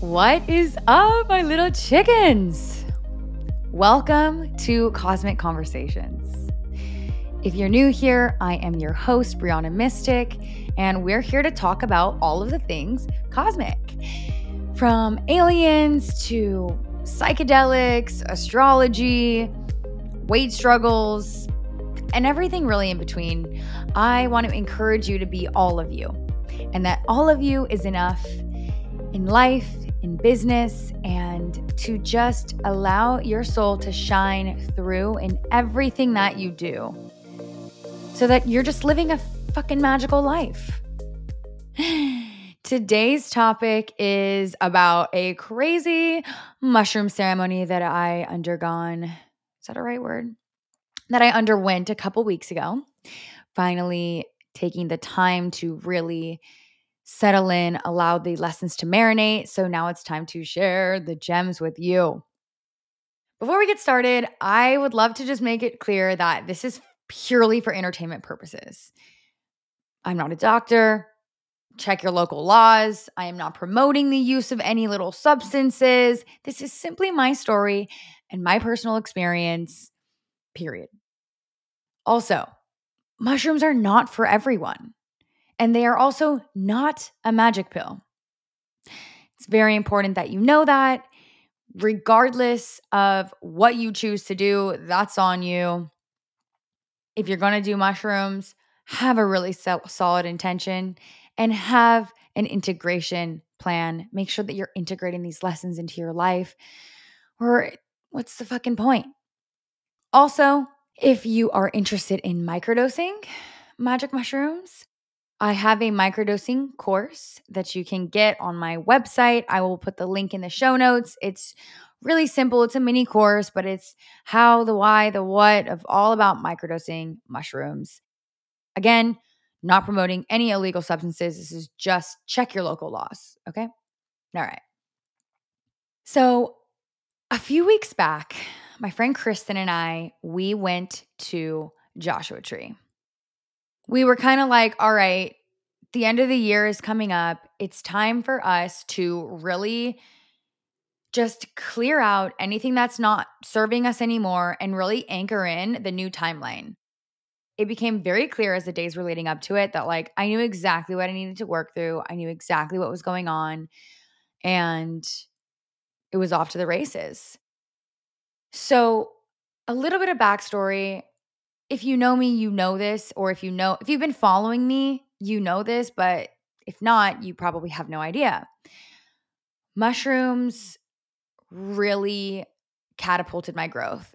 What is up, my little chickens? Welcome to Cosmic Conversations. If you're new here, I am your host, Briana Mystic, and we're here to talk about all of the things cosmic from aliens to psychedelics, astrology, weight struggles, and everything really in between. I want to encourage you to be all of you, and that all of you is enough in life, in business, and to just allow your soul to shine through in everything that you do so that you're just living a fucking magical life. Today's topic is about a crazy mushroom ceremony that I undergone. Is that a right word? That I underwent a couple weeks ago. Finally, taking the time to really settle in, allow the lessons to marinate. So now it's time to share the gems with you. Before we get started, I would love to just make it clear that this is purely for entertainment purposes. I'm not a doctor. Check your local laws. I am not promoting the use of any little substances. This is simply my story and my personal experience, period. Also, mushrooms are not for everyone and they are also not a magic pill. It's very important that you know that. Regardless of what you choose to do, that's on you. If you're going to do mushrooms, have a really solid intention and have an integration plan. Make sure that you're integrating these lessons into your life. Or what's the fucking point? Also, if you are interested in microdosing magic mushrooms, I have a microdosing course that you can get on my website. I will put the link in the show notes. It's really simple. It's a mini course, but it's how, the why, the what of all about microdosing mushrooms. Again, not promoting any illegal substances. This is just check your local laws. Okay. All right. So, a few weeks back, my friend Kristen and I, we went to Joshua Tree we were kind of like, all right, the end of the year is coming up. It's time for us to really just clear out anything that's not serving us anymore and really anchor in the new timeline. It became very clear as the days were leading up to it that, like, I knew exactly what I needed to work through. I knew exactly what was going on. And it was off to the races. So, a little bit of backstory if you know me, you know this, or if you know, if you've been following me, you know this, but if not, you probably have no idea. Mushrooms really catapulted my growth.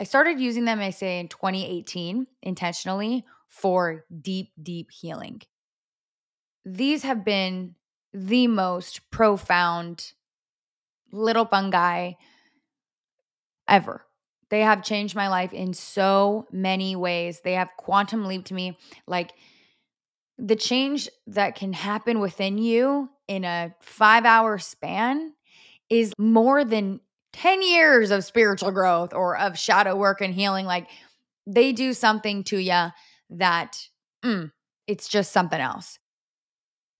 I started using them, I say, in 2018 intentionally for deep, deep healing. These have been the most profound little fungi ever. They have changed my life in so many ways. They have quantum leaped me. Like the change that can happen within you in a five hour span is more than 10 years of spiritual growth or of shadow work and healing. Like they do something to you that mm, it's just something else.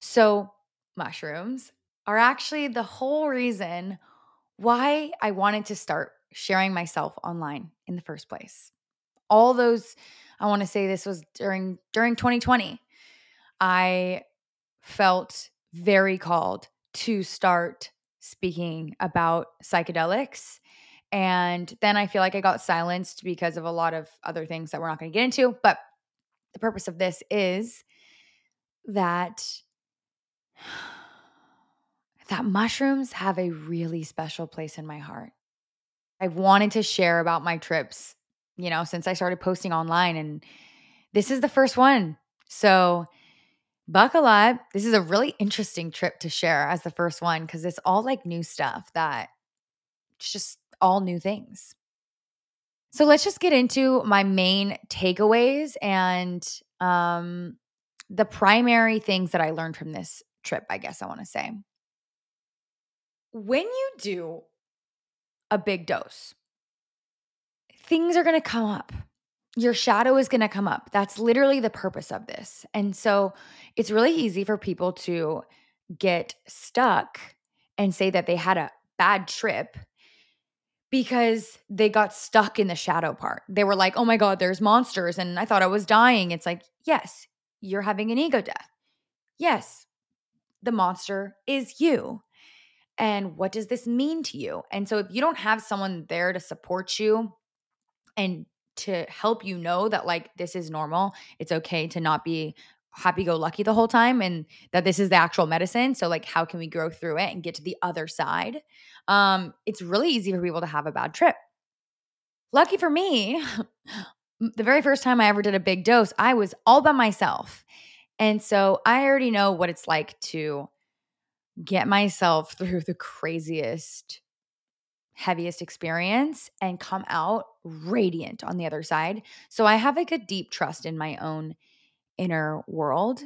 So, mushrooms are actually the whole reason why I wanted to start sharing myself online in the first place. All those I want to say this was during during 2020. I felt very called to start speaking about psychedelics and then I feel like I got silenced because of a lot of other things that we're not going to get into, but the purpose of this is that that mushrooms have a really special place in my heart. I've wanted to share about my trips, you know, since I started posting online. And this is the first one. So buckle up. This is a really interesting trip to share as the first one because it's all like new stuff that it's just all new things. So let's just get into my main takeaways and um, the primary things that I learned from this trip, I guess I want to say. When you do a big dose. Things are going to come up. Your shadow is going to come up. That's literally the purpose of this. And so it's really easy for people to get stuck and say that they had a bad trip because they got stuck in the shadow part. They were like, oh my God, there's monsters. And I thought I was dying. It's like, yes, you're having an ego death. Yes, the monster is you. And what does this mean to you? And so if you don't have someone there to support you and to help you know that like this is normal, it's okay to not be happy go lucky the whole time and that this is the actual medicine. So like how can we grow through it and get to the other side? Um it's really easy for people to have a bad trip. Lucky for me, the very first time I ever did a big dose, I was all by myself. And so I already know what it's like to get myself through the craziest, heaviest experience and come out radiant on the other side. So I have like a deep trust in my own inner world.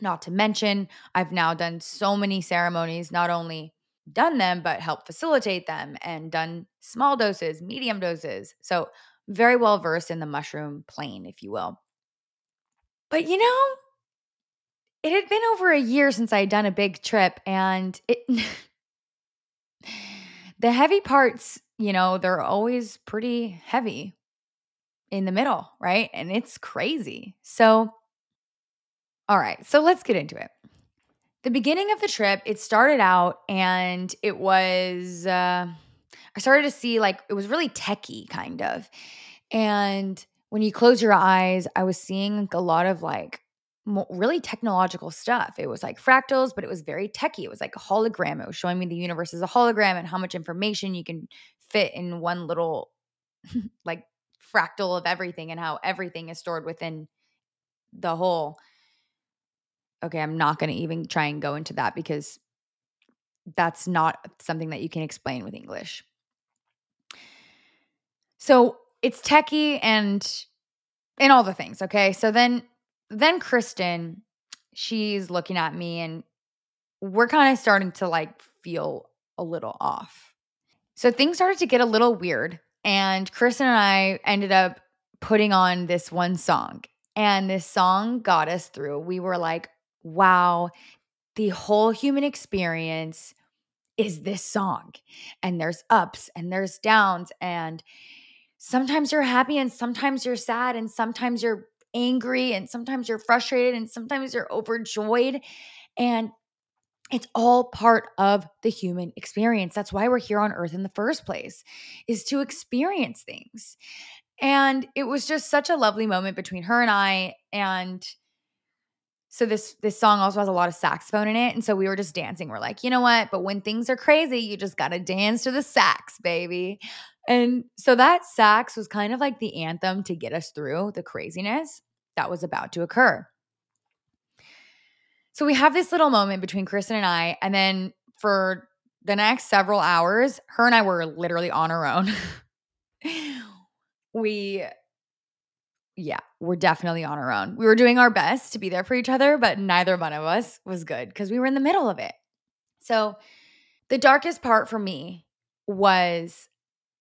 Not to mention, I've now done so many ceremonies, not only done them, but helped facilitate them and done small doses, medium doses. So, very well versed in the mushroom plane, if you will. But you know, it had been over a year since I had done a big trip, and it the heavy parts, you know, they're always pretty heavy in the middle, right? And it's crazy. So, all right, so let's get into it. The beginning of the trip, it started out and it was, uh, I started to see like it was really techy kind of. And when you close your eyes, I was seeing a lot of like really technological stuff. It was like fractals, but it was very techy. It was like a hologram. It was showing me the universe as a hologram and how much information you can fit in one little like fractal of everything and how everything is stored within the whole. Okay, I'm not going to even try and go into that because that's not something that you can explain with English. So it's techie and and all the things, okay? So then then Kristen, she's looking at me and we're kind of starting to like feel a little off. So things started to get a little weird. And Kristen and I ended up putting on this one song. And this song got us through. We were like, wow, the whole human experience is this song. And there's ups and there's downs. And sometimes you're happy and sometimes you're sad and sometimes you're angry and sometimes you're frustrated and sometimes you're overjoyed. And it's all part of the human experience. That's why we're here on earth in the first place, is to experience things. And it was just such a lovely moment between her and I. And so this this song also has a lot of saxophone in it. And so we were just dancing. We're like, you know what? But when things are crazy, you just gotta dance to the sax, baby. And so that sax was kind of like the anthem to get us through the craziness that was about to occur. So we have this little moment between Kristen and I, and then for the next several hours, her and I were literally on our own. we, yeah, we're definitely on our own. We were doing our best to be there for each other, but neither one of us was good because we were in the middle of it. So the darkest part for me was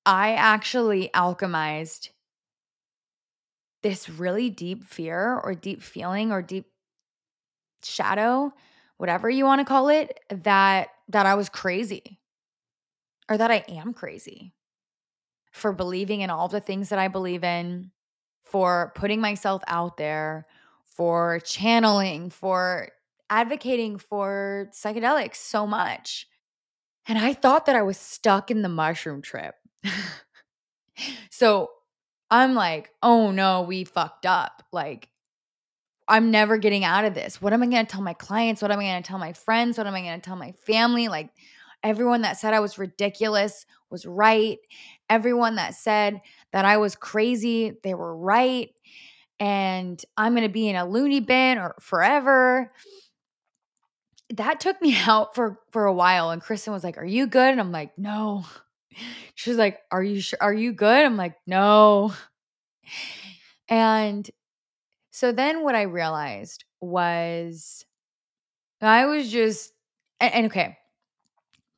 I actually alchemized this really deep fear or deep feeling or deep shadow, whatever you want to call it, that that I was crazy or that I am crazy for believing in all the things that I believe in, for putting myself out there, for channeling, for advocating for psychedelics so much. And I thought that I was stuck in the mushroom trip. so I'm like, oh no, we fucked up. Like, I'm never getting out of this. What am I going to tell my clients? What am I going to tell my friends? What am I going to tell my family? Like, everyone that said I was ridiculous was right. Everyone that said that I was crazy, they were right. And I'm going to be in a loony bin or forever. That took me out for for a while and Kristen was like, "Are you good?" And I'm like, "No." She was like, "Are you sure? Are you good?" I'm like, "No." And so then what I realized was I was just and, and okay,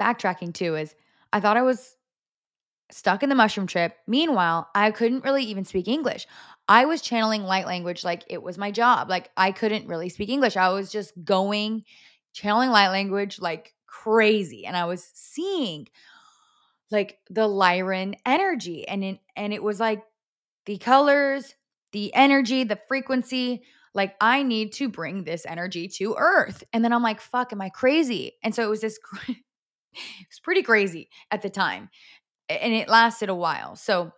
backtracking too is I thought I was stuck in the mushroom trip. Meanwhile, I couldn't really even speak English. I was channeling light language like it was my job. Like I couldn't really speak English. I was just going channeling light language like crazy. And I was seeing like the Lyran energy. And it, and it was like the colors, the energy, the frequency. Like, I need to bring this energy to earth. And then I'm like, fuck, am I crazy? And so it was this, it was pretty crazy at the time. And it lasted a while. So,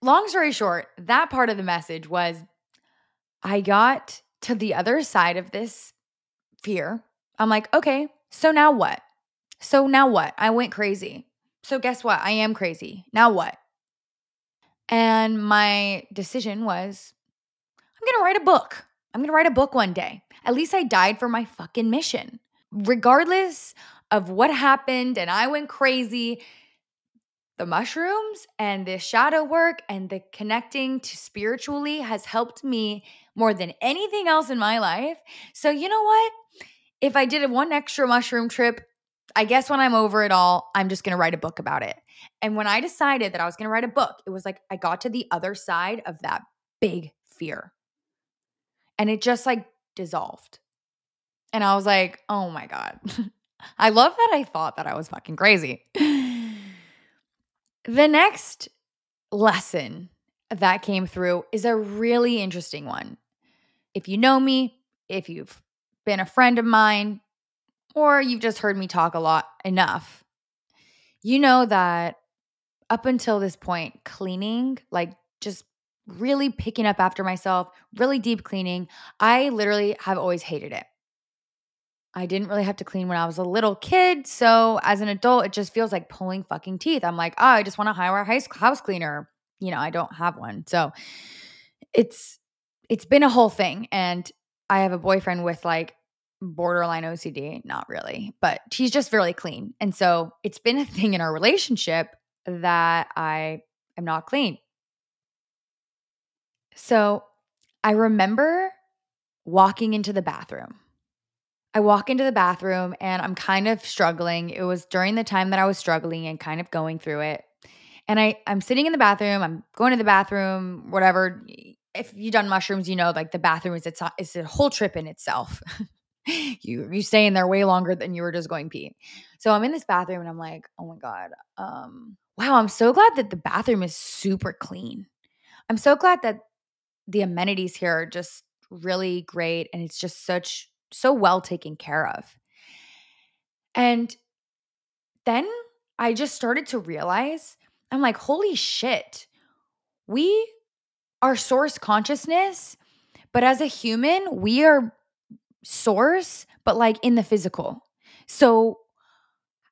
long story short, that part of the message was I got to the other side of this fear. I'm like, okay, so now what? So now what? I went crazy. So guess what? I am crazy. Now what? And my decision was I'm going to write a book. I'm going to write a book one day. At least I died for my fucking mission. Regardless of what happened and I went crazy, the mushrooms and the shadow work and the connecting to spiritually has helped me more than anything else in my life. So, you know what? If I did one extra mushroom trip, I guess when I'm over it all, I'm just going to write a book about it. And when I decided that I was going to write a book, it was like I got to the other side of that big fear. And it just like dissolved. And I was like, oh my God. I love that I thought that I was fucking crazy. The next lesson that came through is a really interesting one. If you know me, if you've been a friend of mine, or you've just heard me talk a lot enough, you know that up until this point, cleaning, like just really picking up after myself, really deep cleaning, I literally have always hated it. I didn't really have to clean when I was a little kid. So as an adult, it just feels like pulling fucking teeth. I'm like, oh, I just want to hire a house cleaner. You know, I don't have one. So it's it's been a whole thing. And I have a boyfriend with like borderline OCD, not really, but he's just really clean. And so it's been a thing in our relationship that I am not clean. So I remember walking into the bathroom I walk into the bathroom and I'm kind of struggling. It was during the time that I was struggling and kind of going through it. And I, I'm sitting in the bathroom, I'm going to the bathroom, whatever. If you've done mushrooms, you know, like the bathroom is it's, it's a whole trip in itself. you you stay in there way longer than you were just going pee. So I'm in this bathroom and I'm like, oh my God. Um, wow, I'm so glad that the bathroom is super clean. I'm so glad that the amenities here are just really great and it's just such so well taken care of. And then I just started to realize I'm like, holy shit, we are source consciousness, but as a human, we are source, but like in the physical. So,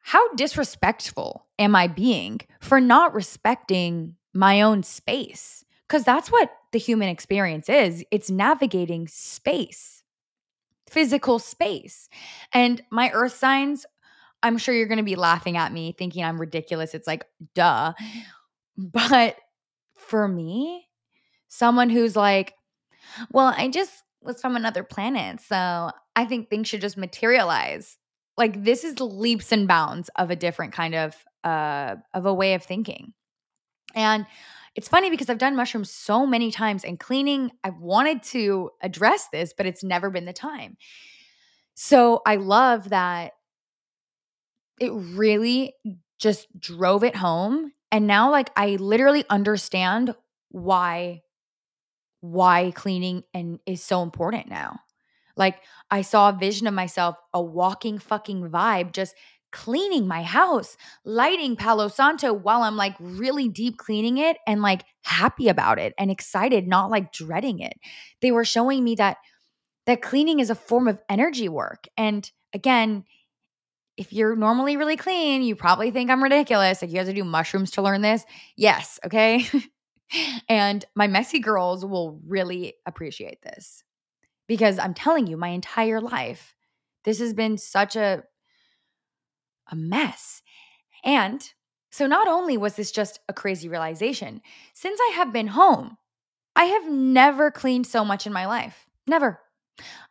how disrespectful am I being for not respecting my own space? Because that's what the human experience is it's navigating space physical space. And my earth signs, I'm sure you're going to be laughing at me thinking I'm ridiculous. It's like, duh. But for me, someone who's like, well, I just was from another planet. So I think things should just materialize. Like this is leaps and bounds of a different kind of uh of a way of thinking. And it's funny because I've done mushrooms so many times and cleaning, I've wanted to address this, but it's never been the time. So I love that it really just drove it home. And now, like, I literally understand why why cleaning and is so important now. Like I saw a vision of myself, a walking fucking vibe, just cleaning my house, lighting Palo Santo while I'm like really deep cleaning it and like happy about it and excited, not like dreading it. They were showing me that that cleaning is a form of energy work. And again, if you're normally really clean, you probably think I'm ridiculous. Like you guys to do mushrooms to learn this. Yes, okay? and my messy girls will really appreciate this because I'm telling you, my entire life, this has been such a a mess. And so, not only was this just a crazy realization, since I have been home, I have never cleaned so much in my life. Never.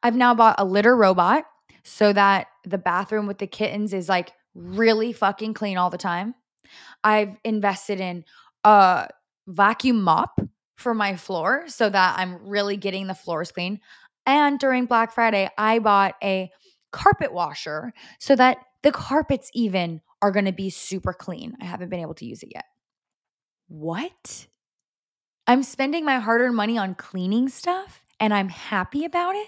I've now bought a litter robot so that the bathroom with the kittens is like really fucking clean all the time. I've invested in a vacuum mop for my floor so that I'm really getting the floors clean. And during Black Friday, I bought a carpet washer so that The carpets, even, are going to be super clean. I haven't been able to use it yet. What? I'm spending my hard earned money on cleaning stuff and I'm happy about it?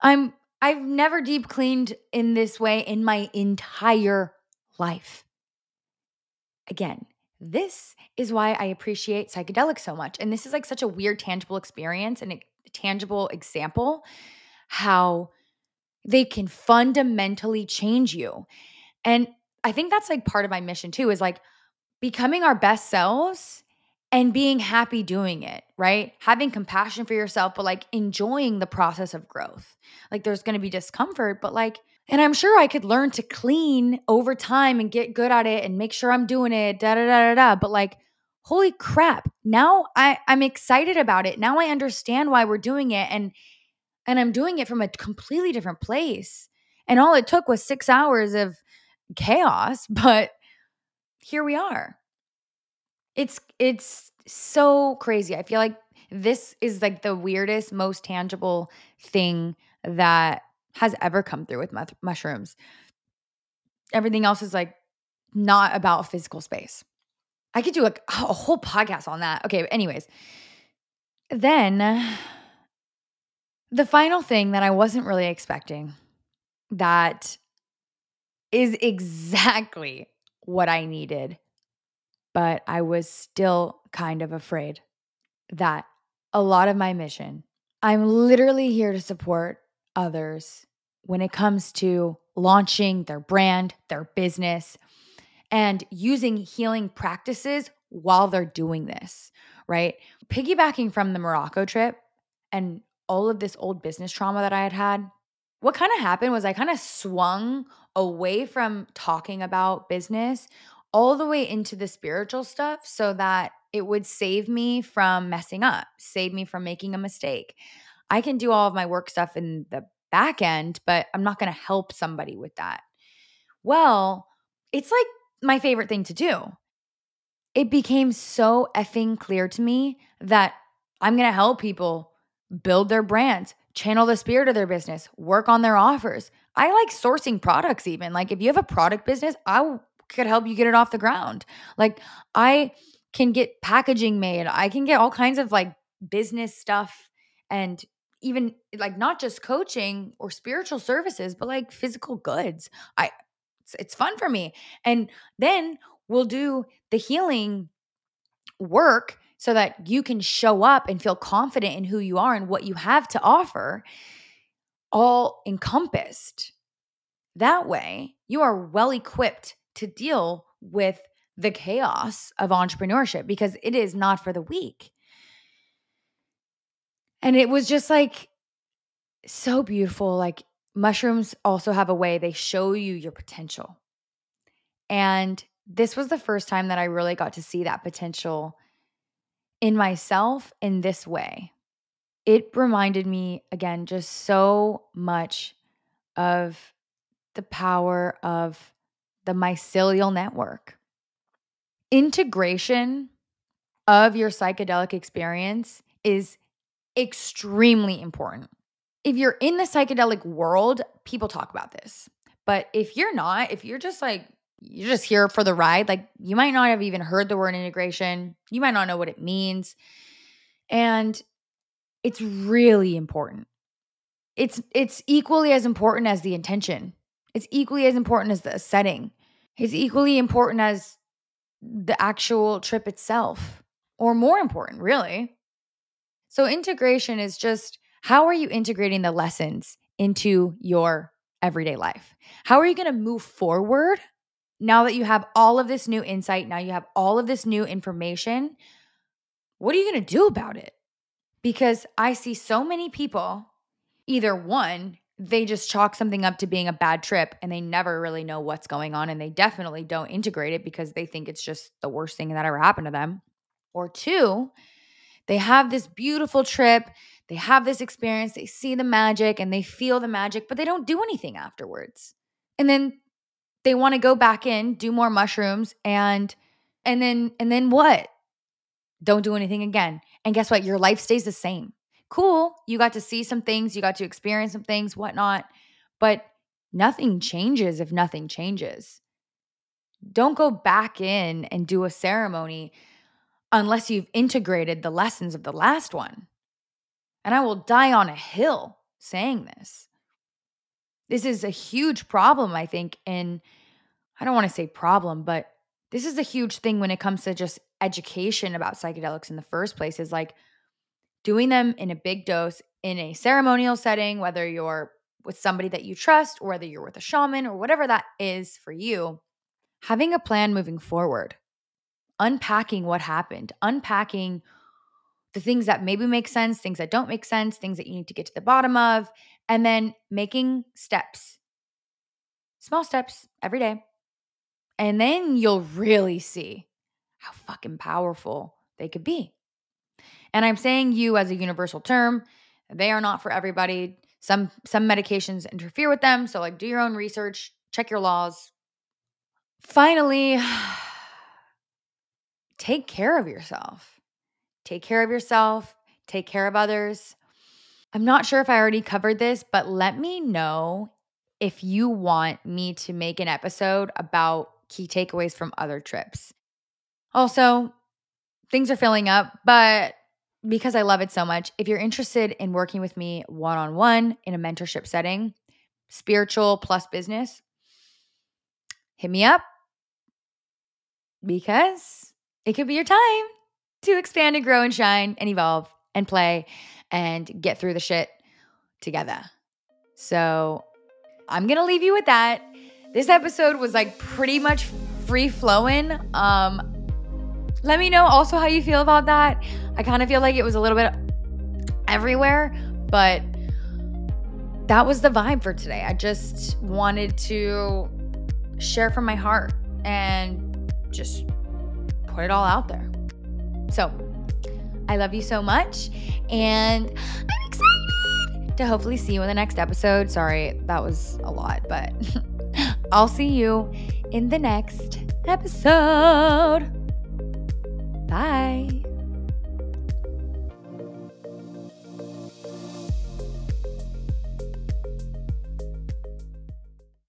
I'm I've never deep cleaned in this way in my entire life. Again, this is why I appreciate psychedelics so much. And this is like such a weird, tangible experience and a tangible example how they can fundamentally change you. And I think that's like part of my mission too is like becoming our best selves and being happy doing it, right? Having compassion for yourself, but like enjoying the process of growth. Like there's gonna be discomfort, but like, and I'm sure I could learn to clean over time and get good at it and make sure I'm doing it, da da da da da. But like, holy crap, now I, I'm excited about it. Now I understand why we're doing it. And and I'm doing it from a completely different place. And all it took was six hours of chaos, but here we are. It's it's so crazy. I feel like this is like the weirdest, most tangible thing that has ever come through with mushrooms. Everything else is like not about physical space. I could do a, a whole podcast on that. Okay, anyways. Then the final thing that I wasn't really expecting that is exactly what I needed but I was still kind of afraid that a lot of my mission, I'm literally here to support others when it comes to launching their brand, their business, and using healing practices while they're doing this, right? Piggybacking from the Morocco trip and all of this old business trauma that I had had, what kind of happened was I kind of swung away from talking about business all the way into the spiritual stuff so that it would save me from messing up, save me from making a mistake. I can do all of my work stuff in the back end, but I'm not going to help somebody with that. Well, it's like my favorite thing to do. It became so effing clear to me that I'm going to help people build their brands, channel the spirit of their business, work on their offers. I like sourcing products, even. Like, if you have a product business, I could help you get it off the ground. Like I can get packaging made. I can get all kinds of like business stuff and even like not just coaching or spiritual services, but like physical goods. I it's, it's fun for me. And then we'll do the healing work so that you can show up and feel confident in who you are and what you have to offer all encompassed. That way, you are well equipped to deal with the chaos of entrepreneurship because it is not for the weak. And it was just like so beautiful. Like mushrooms also have a way they show you your potential. And this was the first time that I really got to see that potential in myself in this way. It reminded me again just so much of the power of the mycelial network. Integration of your psychedelic experience is extremely important. If you're in the psychedelic world, people talk about this. But if you're not, if you're just like, you're just here for the ride, like you might not have even heard the word integration, you might not know what it means. And it's really important. It's it's equally as important as the intention. It's equally as important as the setting. It's equally important as the actual trip itself, or more important, really. So, integration is just how are you integrating the lessons into your everyday life? How are you going to move forward now that you have all of this new insight? Now you have all of this new information. What are you going to do about it? Because I see so many people either one, they just chalk something up to being a bad trip and they never really know what's going on and they definitely don't integrate it because they think it's just the worst thing that ever happened to them. Or two, they have this beautiful trip, they have this experience, they see the magic and they feel the magic, but they don't do anything afterwards. And then they want to go back in, do more mushrooms and and then and then what? Don't do anything again. And guess what? Your life stays the same cool. You got to see some things, you got to experience some things, whatnot. But nothing changes if nothing changes. Don't go back in and do a ceremony unless you've integrated the lessons of the last one. And I will die on a hill saying this. This is a huge problem, I think, in, I don't want to say problem, but this is a huge thing when it comes to just education about psychedelics in the first place is like doing them in a big dose in a ceremonial setting, whether you're with somebody that you trust or whether you're with a shaman or whatever that is for you, having a plan moving forward, unpacking what happened, unpacking the things that maybe make sense, things that don't make sense, things that you need to get to the bottom of, and then making steps, small steps every day. And then you'll really see how fucking powerful they could be. And I'm saying you as a universal term, they are not for everybody. Some some medications interfere with them, so like do your own research, check your laws. Finally, take care of yourself. Take care of yourself, take care of others. I'm not sure if I already covered this, but let me know if you want me to make an episode about key takeaways from other trips. Also, things are filling up, but because I love it so much, if you're interested in working with me one on one in a mentorship setting, spiritual plus business, hit me up because it could be your time to expand and grow and shine and evolve and play and get through the shit together. So I'm going to leave you with that. This episode was like pretty much free flowing. Um, let me know also how you feel about that. I kind of feel like it was a little bit everywhere, but that was the vibe for today. I just wanted to share from my heart and just put it all out there. So, I love you so much, and I'm excited to hopefully see you in the next episode. Sorry, that was a lot, but I'll see you in the next episode. Bye.